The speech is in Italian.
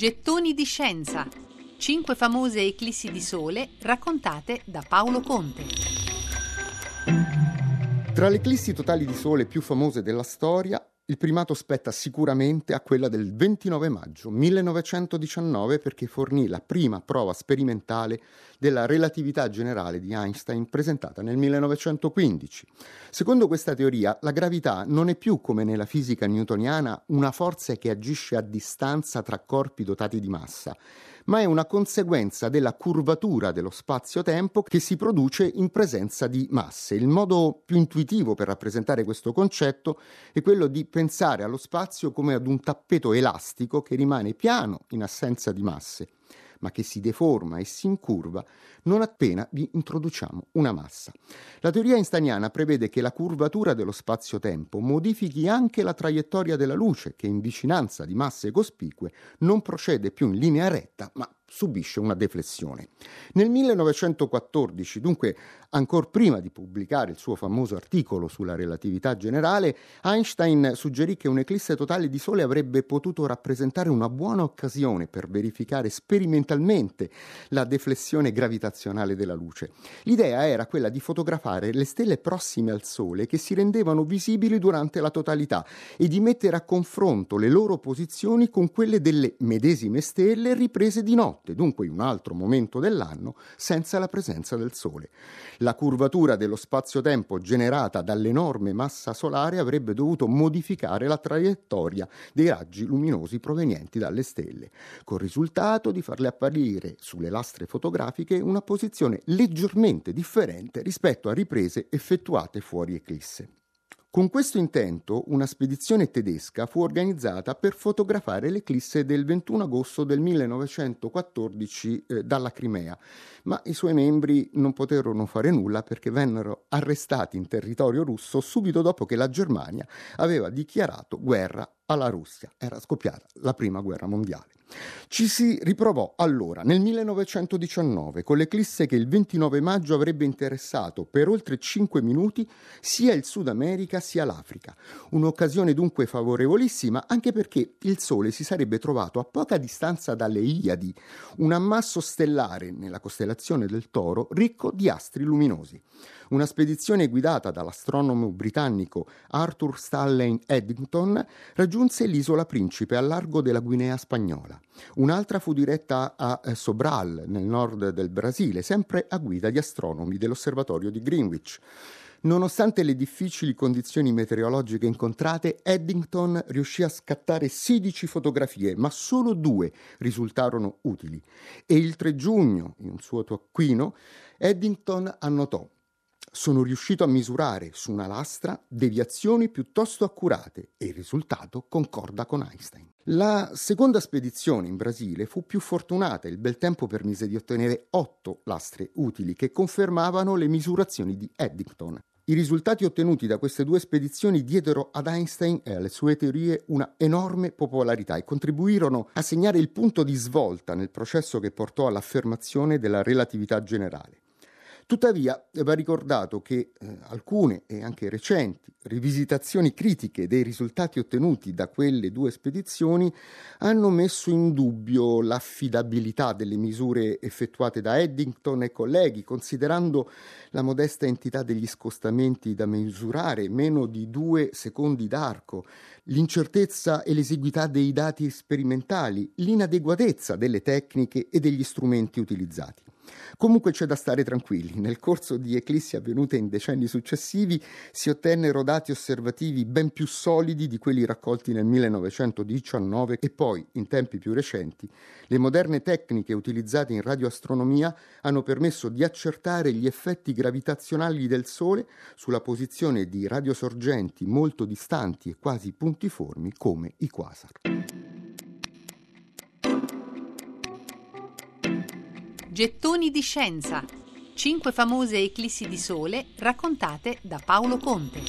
Gettoni di scienza. Cinque famose eclissi di sole raccontate da Paolo Conte. Tra le eclissi totali di sole più famose della storia, il primato spetta sicuramente a quella del 29 maggio 1919 perché fornì la prima prova sperimentale della relatività generale di Einstein presentata nel 1915. Secondo questa teoria, la gravità non è più come nella fisica newtoniana una forza che agisce a distanza tra corpi dotati di massa, ma è una conseguenza della curvatura dello spazio-tempo che si produce in presenza di masse. Il modo più intuitivo per rappresentare questo concetto è quello di pensare allo spazio come ad un tappeto elastico che rimane piano in assenza di masse ma che si deforma e si incurva non appena vi introduciamo una massa. La teoria einsteiniana prevede che la curvatura dello spazio-tempo modifichi anche la traiettoria della luce, che in vicinanza di masse cospicue non procede più in linea retta, ma subisce una deflessione. Nel 1914, dunque ancora prima di pubblicare il suo famoso articolo sulla relatività generale, Einstein suggerì che un'eclisse totale di Sole avrebbe potuto rappresentare una buona occasione per verificare sperimentalmente la deflessione gravitazionale della luce. L'idea era quella di fotografare le stelle prossime al Sole che si rendevano visibili durante la totalità e di mettere a confronto le loro posizioni con quelle delle medesime stelle riprese di notte dunque in un altro momento dell'anno, senza la presenza del Sole. La curvatura dello spazio-tempo generata dall'enorme massa solare avrebbe dovuto modificare la traiettoria dei raggi luminosi provenienti dalle stelle, col risultato di farle apparire sulle lastre fotografiche una posizione leggermente differente rispetto a riprese effettuate fuori eclisse. Con questo intento una spedizione tedesca fu organizzata per fotografare l'eclisse del 21 agosto del 1914 eh, dalla Crimea, ma i suoi membri non poterono fare nulla perché vennero arrestati in territorio russo subito dopo che la Germania aveva dichiarato guerra alla Russia. Era scoppiata la prima guerra mondiale. Ci si riprovò allora nel 1919 con l'eclisse che il 29 maggio avrebbe interessato per oltre 5 minuti sia il Sud America sia l'Africa. Un'occasione dunque favorevolissima anche perché il Sole si sarebbe trovato a poca distanza dalle Iadi, un ammasso stellare nella costellazione del Toro ricco di astri luminosi. Una spedizione guidata dall'astronomo britannico Arthur Stanley Eddington raggiunse l'isola Principe al largo della Guinea spagnola. Un'altra fu diretta a eh, Sobral, nel nord del Brasile, sempre a guida di astronomi dell'osservatorio di Greenwich. Nonostante le difficili condizioni meteorologiche incontrate, Eddington riuscì a scattare 16 fotografie, ma solo due risultarono utili. E il 3 giugno, in un suo taccuino, Eddington annotò sono riuscito a misurare su una lastra deviazioni piuttosto accurate e il risultato concorda con Einstein. La seconda spedizione in Brasile fu più fortunata e il bel tempo permise di ottenere otto lastre utili che confermavano le misurazioni di Eddington. I risultati ottenuti da queste due spedizioni diedero ad Einstein e alle sue teorie una enorme popolarità e contribuirono a segnare il punto di svolta nel processo che portò all'affermazione della relatività generale. Tuttavia va ricordato che eh, alcune e anche recenti rivisitazioni critiche dei risultati ottenuti da quelle due spedizioni hanno messo in dubbio l'affidabilità delle misure effettuate da Eddington e colleghi, considerando la modesta entità degli scostamenti da misurare, meno di due secondi d'arco, l'incertezza e l'esiguità dei dati sperimentali, l'inadeguatezza delle tecniche e degli strumenti utilizzati. Comunque c'è da stare tranquilli. Nel corso di eclissi avvenute in decenni successivi si ottennero dati osservativi ben più solidi di quelli raccolti nel 1919 e poi, in tempi più recenti, le moderne tecniche utilizzate in radioastronomia hanno permesso di accertare gli effetti gravitazionali del Sole sulla posizione di radiosorgenti molto distanti e quasi puntiformi come i quasar. Gettoni di scienza. Cinque famose eclissi di sole raccontate da Paolo Conte.